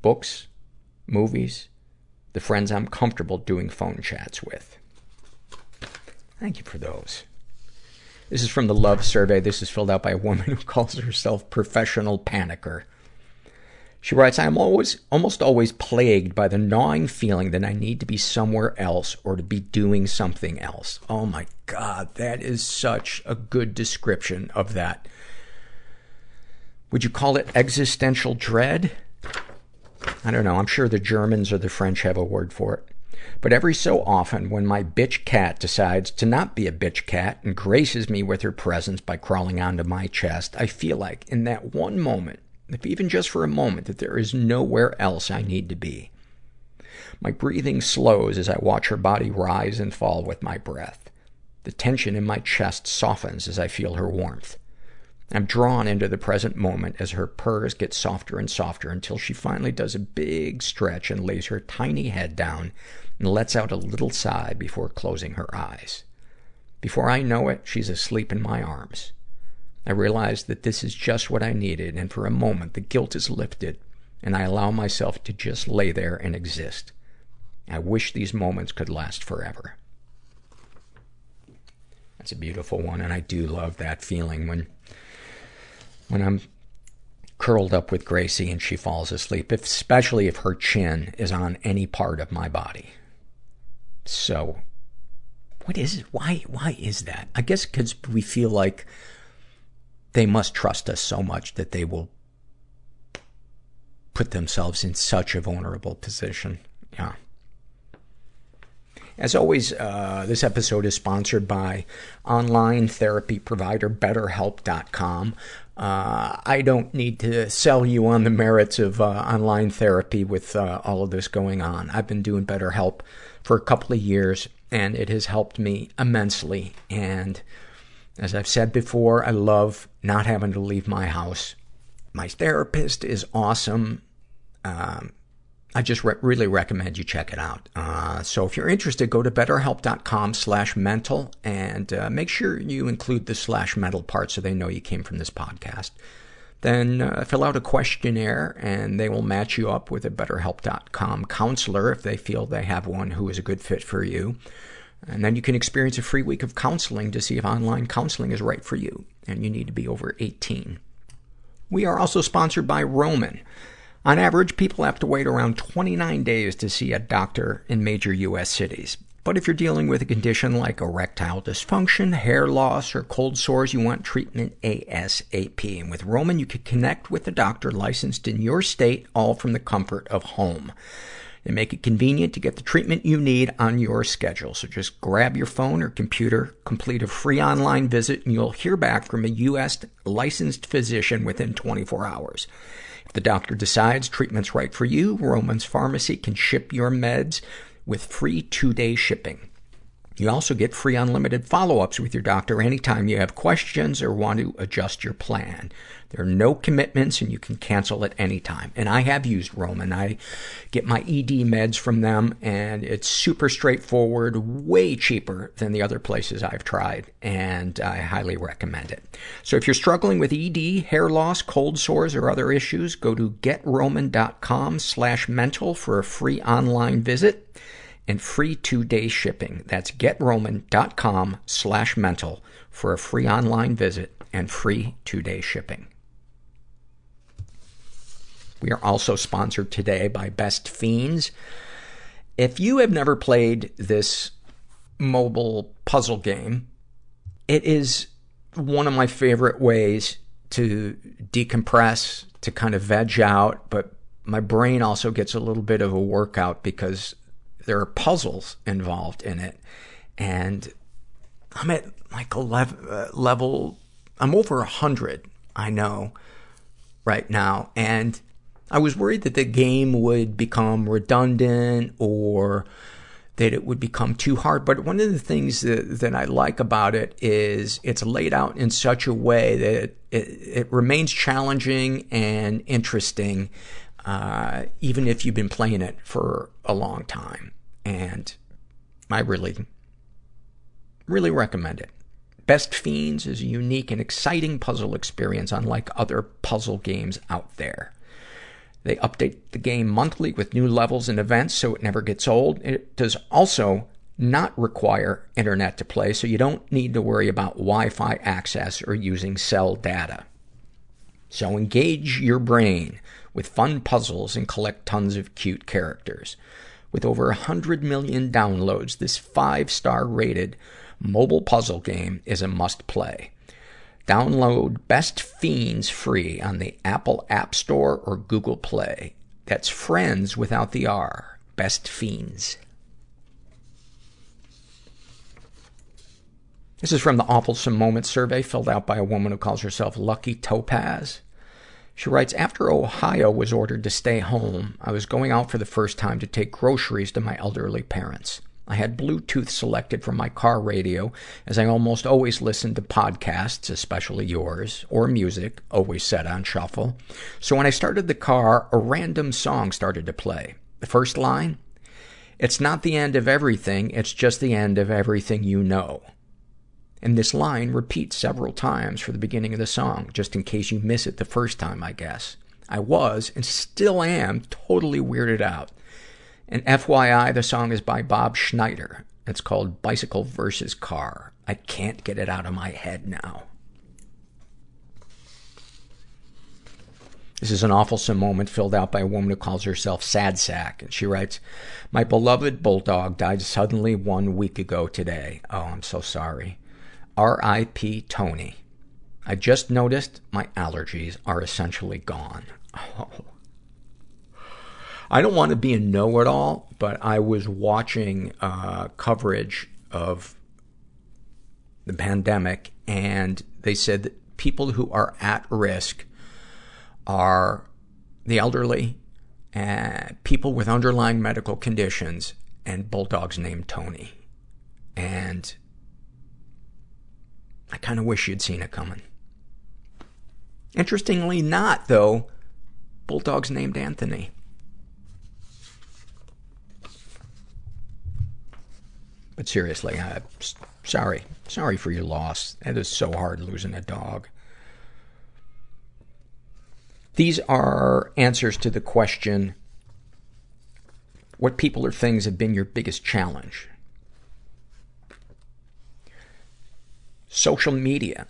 Books, movies, the friends I'm comfortable doing phone chats with. Thank you for those. This is from the Love Survey. This is filled out by a woman who calls herself Professional Panicker. She writes, I am always, almost always plagued by the gnawing feeling that I need to be somewhere else or to be doing something else. Oh my God, that is such a good description of that. Would you call it existential dread? I don't know. I'm sure the Germans or the French have a word for it. But every so often, when my bitch cat decides to not be a bitch cat and graces me with her presence by crawling onto my chest, I feel like, in that one moment, if even just for a moment, that there is nowhere else I need to be. My breathing slows as I watch her body rise and fall with my breath. The tension in my chest softens as I feel her warmth. I'm drawn into the present moment as her purrs get softer and softer until she finally does a big stretch and lays her tiny head down and lets out a little sigh before closing her eyes. Before I know it, she's asleep in my arms. I realize that this is just what I needed, and for a moment the guilt is lifted, and I allow myself to just lay there and exist. I wish these moments could last forever. That's a beautiful one, and I do love that feeling when, when I'm curled up with Gracie and she falls asleep, especially if her chin is on any part of my body. So, what is it? Why, why is that? I guess because we feel like they must trust us so much that they will put themselves in such a vulnerable position. Yeah. As always, uh, this episode is sponsored by online therapy provider BetterHelp.com. Uh, I don't need to sell you on the merits of uh, online therapy with uh, all of this going on. I've been doing BetterHelp for a couple of years, and it has helped me immensely. And as I've said before, I love not having to leave my house. My therapist is awesome. Um, I just re- really recommend you check it out. Uh, so if you're interested, go to betterhelp.com slash mental and uh, make sure you include the slash mental part so they know you came from this podcast. Then uh, fill out a questionnaire and they will match you up with a betterhelp.com counselor if they feel they have one who is a good fit for you. And then you can experience a free week of counseling to see if online counseling is right for you. And you need to be over 18. We are also sponsored by Roman. On average, people have to wait around 29 days to see a doctor in major U.S. cities. But if you're dealing with a condition like erectile dysfunction, hair loss, or cold sores, you want treatment ASAP. And with Roman, you can connect with a doctor licensed in your state, all from the comfort of home. They make it convenient to get the treatment you need on your schedule. So just grab your phone or computer, complete a free online visit, and you'll hear back from a U.S. licensed physician within 24 hours. If the doctor decides treatment's right for you, Roman's Pharmacy can ship your meds with free two-day shipping. You also get free unlimited follow-ups with your doctor anytime you have questions or want to adjust your plan. There are no commitments and you can cancel at any time. And I have used Roman. I get my ED meds from them and it's super straightforward, way cheaper than the other places I've tried. And I highly recommend it. So if you're struggling with ED, hair loss, cold sores, or other issues, go to getroman.com slash mental for a free online visit and free two-day shipping. That's getroman.com slash mental for a free online visit and free two-day shipping. We are also sponsored today by Best Fiends. If you have never played this mobile puzzle game, it is one of my favorite ways to decompress, to kind of veg out, but my brain also gets a little bit of a workout because there are puzzles involved in it. And I'm at like a level, uh, level I'm over a hundred, I know, right now. And I was worried that the game would become redundant or that it would become too hard. But one of the things that, that I like about it is it's laid out in such a way that it, it, it remains challenging and interesting, uh, even if you've been playing it for a long time. And I really, really recommend it. Best Fiends is a unique and exciting puzzle experience unlike other puzzle games out there. They update the game monthly with new levels and events so it never gets old. It does also not require internet to play, so you don't need to worry about Wi-Fi access or using cell data. So engage your brain with fun puzzles and collect tons of cute characters. With over 100 million downloads, this five-star rated mobile puzzle game is a must play. Download Best Fiends free on the Apple App Store or Google Play. That's friends without the R. Best Fiends. This is from the Awfulsome Moments survey filled out by a woman who calls herself Lucky Topaz. She writes, after Ohio was ordered to stay home, I was going out for the first time to take groceries to my elderly parents. I had Bluetooth selected from my car radio, as I almost always listen to podcasts, especially yours, or music, always set on shuffle. So when I started the car, a random song started to play. The first line, It's not the end of everything, it's just the end of everything you know. And this line repeats several times for the beginning of the song, just in case you miss it the first time, I guess. I was, and still am, totally weirded out. And FYI, the song is by Bob Schneider. It's called Bicycle versus Car. I can't get it out of my head now. This is an awful moment filled out by a woman who calls herself Sad Sack. And she writes, My beloved bulldog died suddenly one week ago today. Oh, I'm so sorry. R.I.P. Tony. I just noticed my allergies are essentially gone. Oh. <laughs> I don't want to be a know-it-all, but I was watching uh, coverage of the pandemic, and they said that people who are at risk are the elderly, and people with underlying medical conditions, and bulldogs named Tony. And I kind of wish you'd seen it coming. Interestingly not, though, Bulldog's named Anthony. But seriously, I'm sorry. Sorry for your loss. It is so hard losing a dog. These are answers to the question, what people or things have been your biggest challenge? Social media.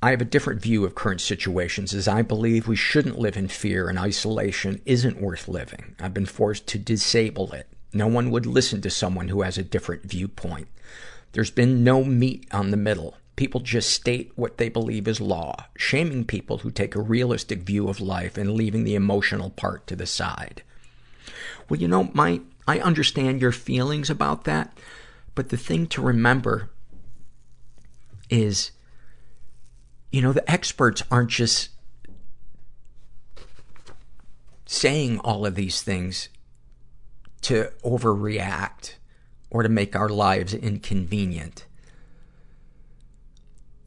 I have a different view of current situations as I believe we shouldn't live in fear and isolation isn't worth living. I've been forced to disable it. No one would listen to someone who has a different viewpoint. There's been no meat on the middle. People just state what they believe is law, shaming people who take a realistic view of life and leaving the emotional part to the side. Well, you know, my, I understand your feelings about that, but the thing to remember is, you know, the experts aren't just saying all of these things to overreact or to make our lives inconvenient.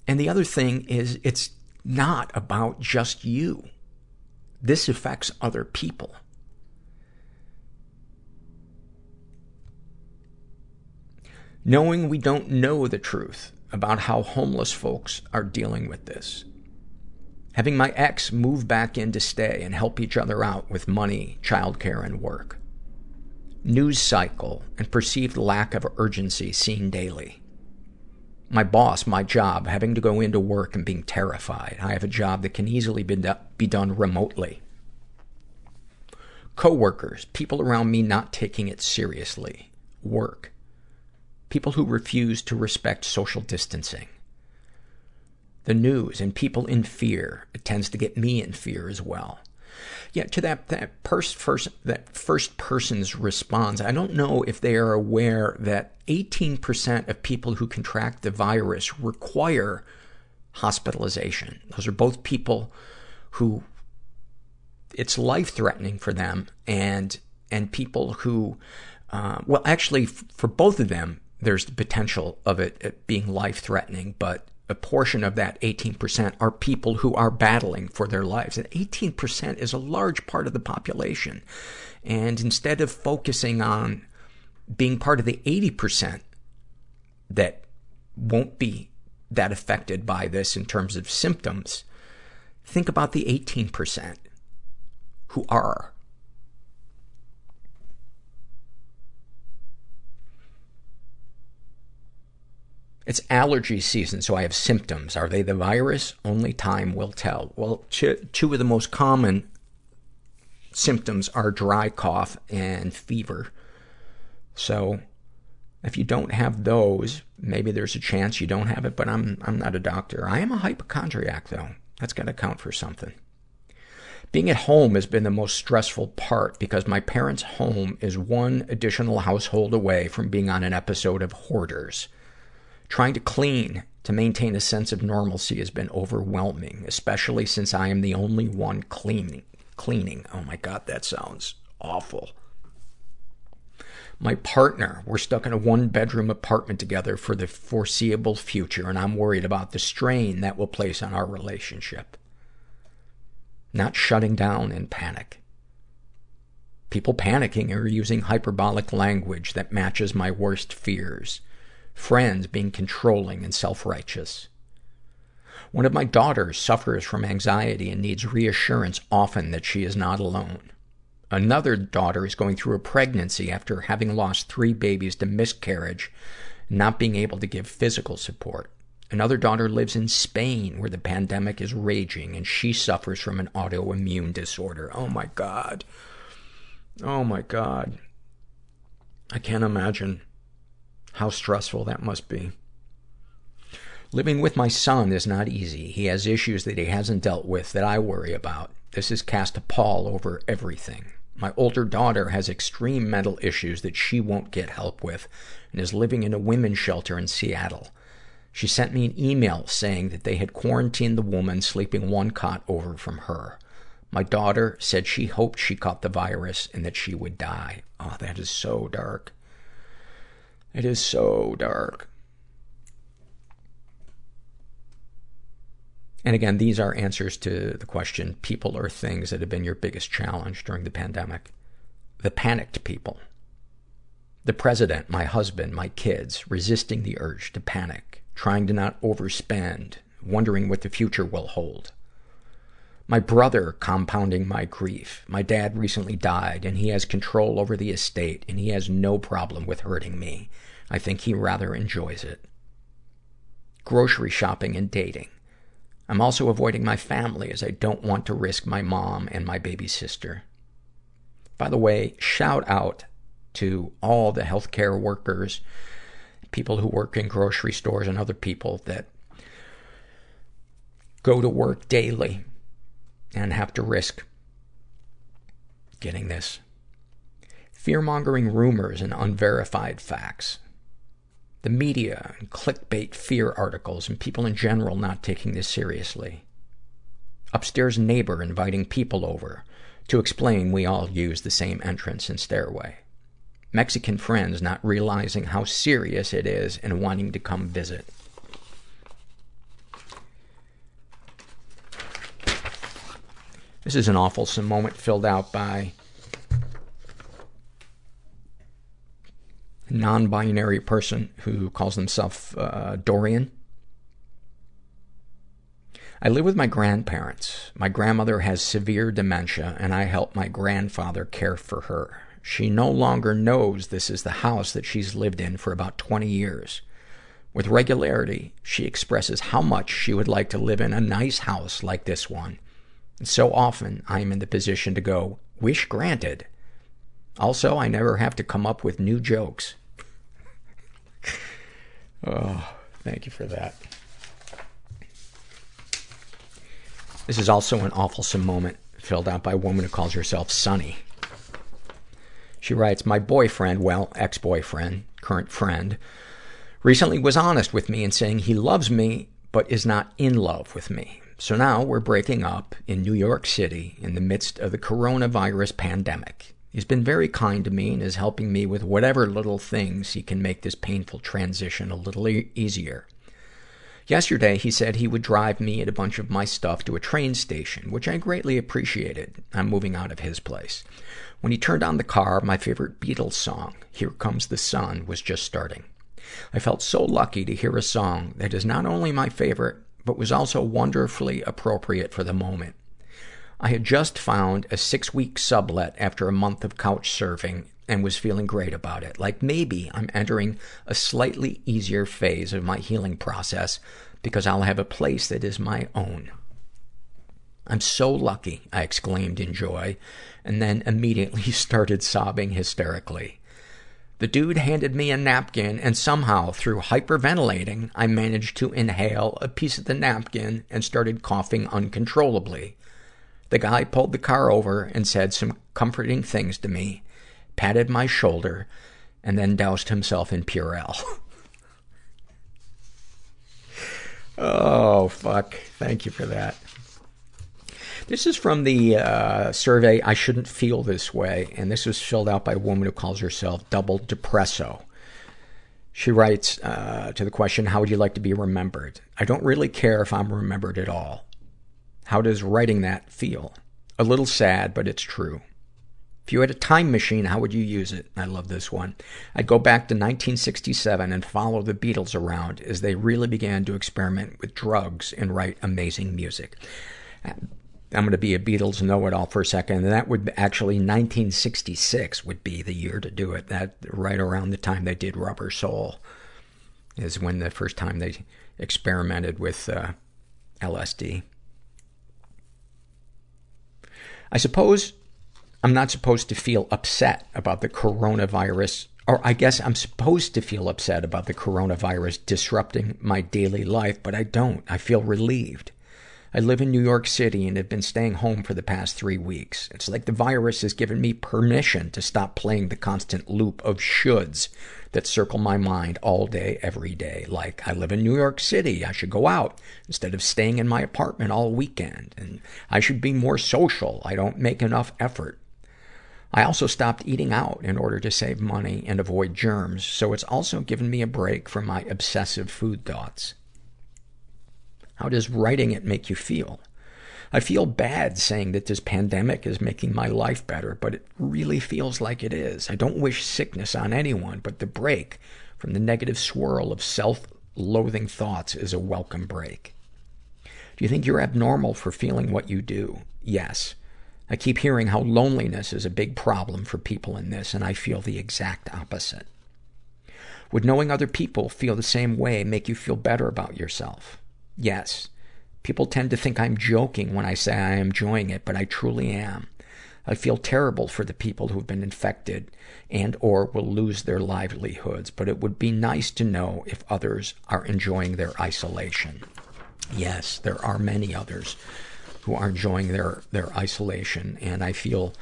And the other thing is, it's not about just you. This affects other people. Knowing we don't know the truth about how homeless folks are dealing with this. Having my ex move back in to stay and help each other out with money, childcare, and work. News cycle and perceived lack of urgency seen daily. My boss, my job, having to go into work and being terrified. I have a job that can easily be, do- be done remotely. Coworkers, people around me not taking it seriously. Work. People who refuse to respect social distancing. The news and people in fear. It tends to get me in fear as well. Yeah, to that, that, pers- first, that first person's response, I don't know if they are aware that 18% of people who contract the virus require hospitalization. Those are both people who it's life threatening for them and, and people who, uh, well, actually, for both of them, there's the potential of it, it being life threatening, but a portion of that 18% are people who are battling for their lives. And 18% is a large part of the population. And instead of focusing on being part of the 80% that won't be that affected by this in terms of symptoms, think about the 18% who are. It's allergy season, so I have symptoms. Are they the virus? Only time will tell. Well, two of the most common symptoms are dry cough and fever. So, if you don't have those, maybe there's a chance you don't have it, but I'm, I'm not a doctor. I am a hypochondriac, though. That's gotta count for something. Being at home has been the most stressful part because my parents' home is one additional household away from being on an episode of Hoarders. Trying to clean to maintain a sense of normalcy has been overwhelming, especially since I am the only one cleaning. Cleaning. Oh my god, that sounds awful. My partner, we're stuck in a one bedroom apartment together for the foreseeable future, and I'm worried about the strain that will place on our relationship. Not shutting down in panic. People panicking or using hyperbolic language that matches my worst fears friends being controlling and self-righteous. One of my daughters suffers from anxiety and needs reassurance often that she is not alone. Another daughter is going through a pregnancy after having lost three babies to miscarriage not being able to give physical support. Another daughter lives in Spain where the pandemic is raging and she suffers from an autoimmune disorder. Oh my god. Oh my god. I can't imagine how stressful that must be. Living with my son is not easy. He has issues that he hasn't dealt with that I worry about. This has cast a pall over everything. My older daughter has extreme mental issues that she won't get help with and is living in a women's shelter in Seattle. She sent me an email saying that they had quarantined the woman sleeping one cot over from her. My daughter said she hoped she caught the virus and that she would die. Oh, that is so dark. It is so dark. And again, these are answers to the question, people or things that have been your biggest challenge during the pandemic. The panicked people. The president, my husband, my kids, resisting the urge to panic, trying to not overspend, wondering what the future will hold. My brother compounding my grief. My dad recently died and he has control over the estate and he has no problem with hurting me. I think he rather enjoys it. Grocery shopping and dating. I'm also avoiding my family as I don't want to risk my mom and my baby sister. By the way, shout out to all the healthcare workers, people who work in grocery stores and other people that go to work daily and have to risk getting this. Fear-mongering rumors and unverified facts the media and clickbait fear articles and people in general not taking this seriously. Upstairs neighbor inviting people over to explain we all use the same entrance and stairway. Mexican friends not realizing how serious it is and wanting to come visit. This is an awful moment filled out by a non-binary person who calls himself uh, Dorian. I live with my grandparents. My grandmother has severe dementia, and I help my grandfather care for her. She no longer knows this is the house that she's lived in for about 20 years. With regularity, she expresses how much she would like to live in a nice house like this one. So often, I am in the position to go, wish granted. Also, I never have to come up with new jokes. <laughs> oh, thank you for that. This is also an awful moment filled out by a woman who calls herself Sunny. She writes, My boyfriend, well, ex-boyfriend, current friend, recently was honest with me in saying he loves me, but is not in love with me. So now we're breaking up in New York City in the midst of the coronavirus pandemic. He's been very kind to me and is helping me with whatever little things he can make this painful transition a little e- easier. Yesterday, he said he would drive me and a bunch of my stuff to a train station, which I greatly appreciated. I'm moving out of his place. When he turned on the car, my favorite Beatles song, Here Comes the Sun, was just starting. I felt so lucky to hear a song that is not only my favorite, but was also wonderfully appropriate for the moment. I had just found a six week sublet after a month of couch surfing and was feeling great about it. Like maybe I'm entering a slightly easier phase of my healing process because I'll have a place that is my own. I'm so lucky, I exclaimed in joy, and then immediately <laughs> started sobbing hysterically. The dude handed me a napkin, and somehow, through hyperventilating, I managed to inhale a piece of the napkin and started coughing uncontrollably. The guy pulled the car over and said some comforting things to me, patted my shoulder, and then doused himself in Purell. <laughs> oh, fuck. Thank you for that. This is from the uh, survey I Shouldn't Feel This Way, and this was filled out by a woman who calls herself Double Depresso. She writes uh, to the question, How would you like to be remembered? I don't really care if I'm remembered at all. How does writing that feel? A little sad, but it's true. If you had a time machine, how would you use it? I love this one. I'd go back to 1967 and follow the Beatles around as they really began to experiment with drugs and write amazing music. I'm going to be a Beatles know-it-all for a second. And that would actually 1966 would be the year to do it. That right around the time they did Rubber Soul is when the first time they experimented with uh, LSD. I suppose I'm not supposed to feel upset about the coronavirus, or I guess I'm supposed to feel upset about the coronavirus disrupting my daily life, but I don't. I feel relieved. I live in New York City and have been staying home for the past three weeks. It's like the virus has given me permission to stop playing the constant loop of shoulds that circle my mind all day, every day. Like, I live in New York City. I should go out instead of staying in my apartment all weekend. And I should be more social. I don't make enough effort. I also stopped eating out in order to save money and avoid germs, so it's also given me a break from my obsessive food thoughts. How does writing it make you feel? I feel bad saying that this pandemic is making my life better, but it really feels like it is. I don't wish sickness on anyone, but the break from the negative swirl of self-loathing thoughts is a welcome break. Do you think you're abnormal for feeling what you do? Yes. I keep hearing how loneliness is a big problem for people in this, and I feel the exact opposite. Would knowing other people feel the same way make you feel better about yourself? Yes. People tend to think I'm joking when I say I am enjoying it, but I truly am. I feel terrible for the people who've been infected and or will lose their livelihoods, but it would be nice to know if others are enjoying their isolation. Yes, there are many others who are enjoying their, their isolation, and I feel,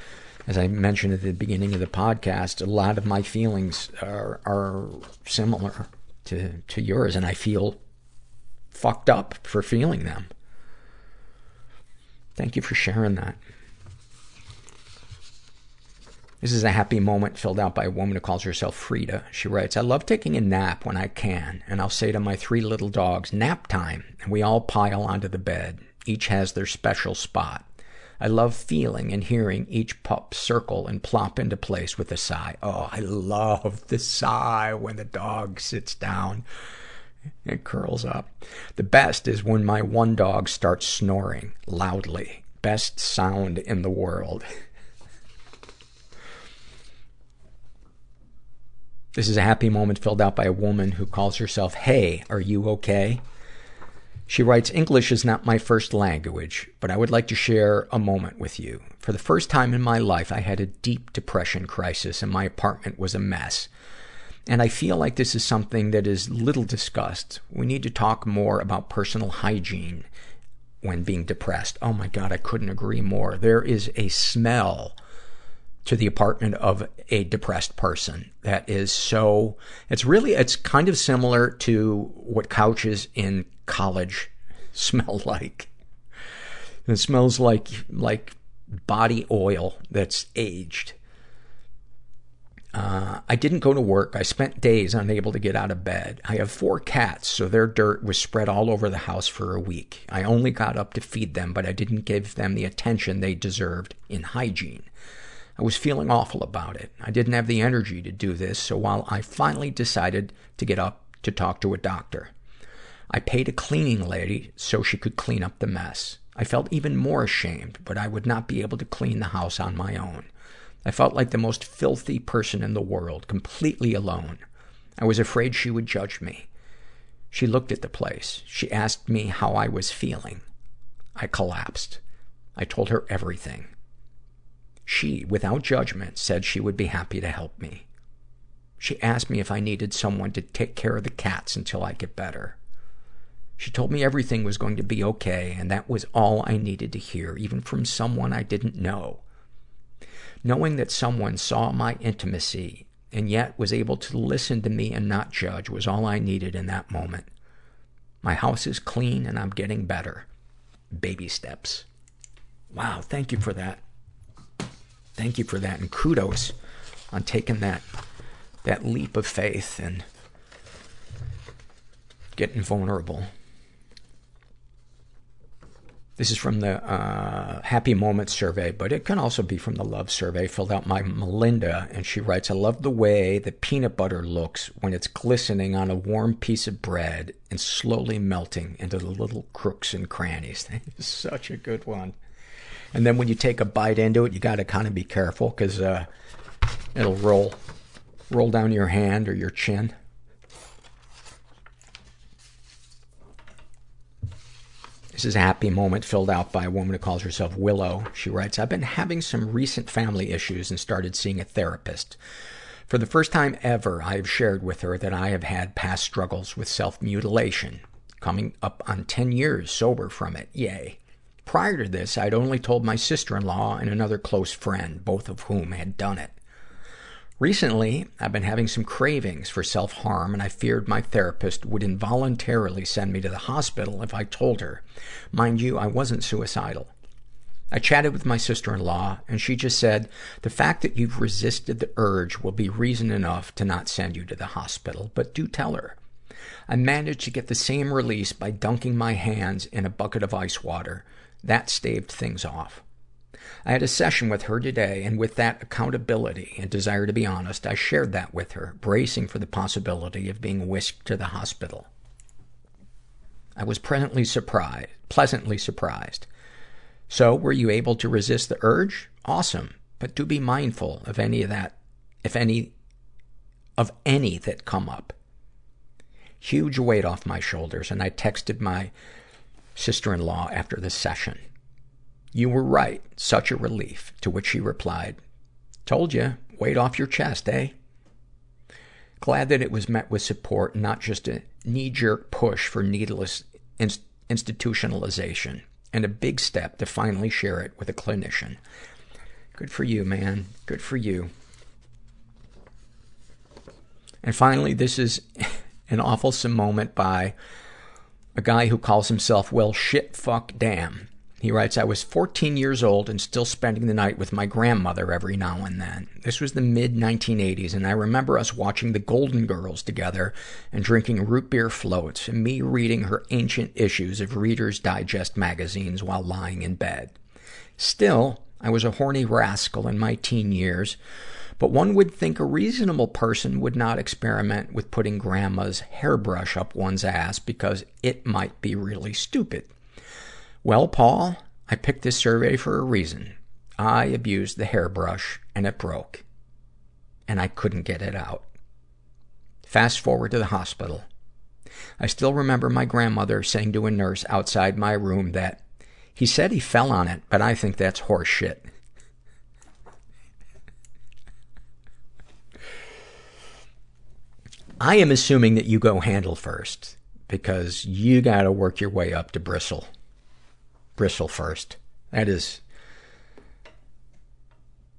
as I mentioned at the beginning of the podcast, a lot of my feelings are, are similar to, to yours, and I feel fucked up for feeling them. Thank you for sharing that. This is a happy moment filled out by a woman who calls herself Frida. She writes, I love taking a nap when I can, and I'll say to my three little dogs, nap time, and we all pile onto the bed. Each has their special spot. I love feeling and hearing each pup circle and plop into place with a sigh. Oh, I love the sigh when the dog sits down and curls up. The best is when my one dog starts snoring loudly. Best sound in the world. This is a happy moment filled out by a woman who calls herself, Hey, are you okay? She writes, English is not my first language, but I would like to share a moment with you. For the first time in my life, I had a deep depression crisis and my apartment was a mess. And I feel like this is something that is little discussed. We need to talk more about personal hygiene when being depressed. Oh my God, I couldn't agree more. There is a smell to the apartment of a depressed person that is so, it's really, it's kind of similar to what couches in college <laughs> smell like. It smells like, like body oil that's aged. Uh, I didn't go to work. I spent days unable to get out of bed. I have four cats, so their dirt was spread all over the house for a week. I only got up to feed them, but I didn't give them the attention they deserved in hygiene. I was feeling awful about it. I didn't have the energy to do this, so while I finally decided to get up to talk to a doctor, I paid a cleaning lady so she could clean up the mess. I felt even more ashamed, but I would not be able to clean the house on my own. I felt like the most filthy person in the world, completely alone. I was afraid she would judge me. She looked at the place. She asked me how I was feeling. I collapsed. I told her everything. She, without judgment, said she would be happy to help me. She asked me if I needed someone to take care of the cats until I get better. She told me everything was going to be okay, and that was all I needed to hear, even from someone I didn't know. Knowing that someone saw my intimacy and yet was able to listen to me and not judge was all I needed in that moment. My house is clean and I'm getting better. Baby steps. Wow, thank you for that. Thank you for that, and kudos on taking that, that leap of faith and getting vulnerable. This is from the uh, Happy Moments survey, but it can also be from the Love survey filled out by Melinda. And she writes, I love the way the peanut butter looks when it's glistening on a warm piece of bread and slowly melting into the little crooks and crannies. <laughs> That is such a good one. And then when you take a bite into it, you got to kind of be careful because uh, it'll roll, roll down your hand or your chin. This is a happy moment filled out by a woman who calls herself Willow. She writes, I've been having some recent family issues and started seeing a therapist. For the first time ever, I have shared with her that I have had past struggles with self-mutilation, coming up on 10 years sober from it. Yay. Prior to this, I'd only told my sister-in-law and another close friend, both of whom had done it. Recently, I've been having some cravings for self-harm, and I feared my therapist would involuntarily send me to the hospital if I told her. Mind you, I wasn't suicidal. I chatted with my sister-in-law, and she just said, the fact that you've resisted the urge will be reason enough to not send you to the hospital, but do tell her. I managed to get the same release by dunking my hands in a bucket of ice water. That staved things off. I had a session with her today, and with that accountability and desire to be honest, I shared that with her, bracing for the possibility of being whisked to the hospital. I was presently surprised, pleasantly surprised. So, were you able to resist the urge? Awesome. But do be mindful of any of that, if any, of any that come up. Huge weight off my shoulders, and I texted my sister-in-law after the session. You were right. Such a relief. To which she replied, Told you, weight off your chest, eh? Glad that it was met with support, not just a knee-jerk push for needless inst- institutionalization, and a big step to finally share it with a clinician. Good for you, man. Good for you. And finally, this is <laughs> an awfulsome moment by a guy who calls himself, well, shit, fuck, damn. He writes, I was 14 years old and still spending the night with my grandmother every now and then. This was the mid 1980s, and I remember us watching The Golden Girls together and drinking root beer floats, and me reading her ancient issues of Reader's Digest magazines while lying in bed. Still, I was a horny rascal in my teen years, but one would think a reasonable person would not experiment with putting grandma's hairbrush up one's ass because it might be really stupid. Well, Paul, I picked this survey for a reason. I abused the hairbrush and it broke. And I couldn't get it out. Fast forward to the hospital. I still remember my grandmother saying to a nurse outside my room that he said he fell on it, but I think that's horse shit. I am assuming that you go handle first because you gotta work your way up to bristle. Bristle first. That is,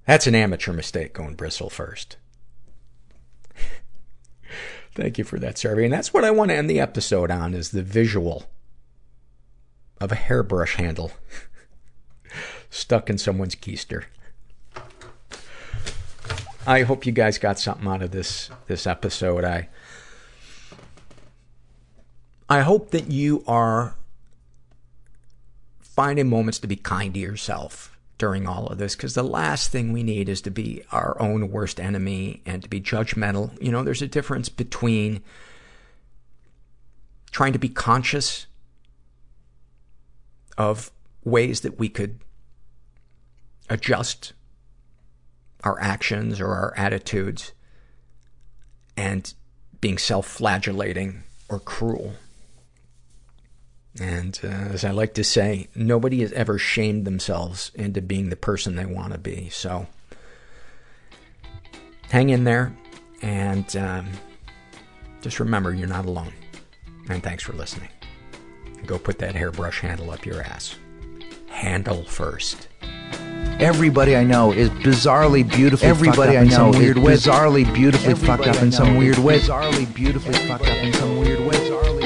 that's an amateur mistake going bristle first. <laughs> Thank you for that survey. And that's what I want to end the episode on is the visual of a hairbrush handle <laughs> stuck in someone's keister. I hope you guys got something out of this, this episode. I, I hope that you are finding moments to be kind to yourself during all of this, because the last thing we need is to be our own worst enemy and to be judgmental. You know, there's a difference between trying to be conscious of ways that we could adjust our actions or our attitudes and being self-flagellating or cruel. And uh, as I like to say, nobody has ever shamed themselves into being the person they want to be. So hang in there and um, just remember you're not alone. And thanks for listening. Go put that hairbrush handle up your ass. Handle first. Everybody I know is bizarrely beautifully Everybody fucked up I in some know weird is way. bizarrely beautifully Everybody fucked up in some weird way. Bizarrely beautifully fucked up in some weird way. Bizarrely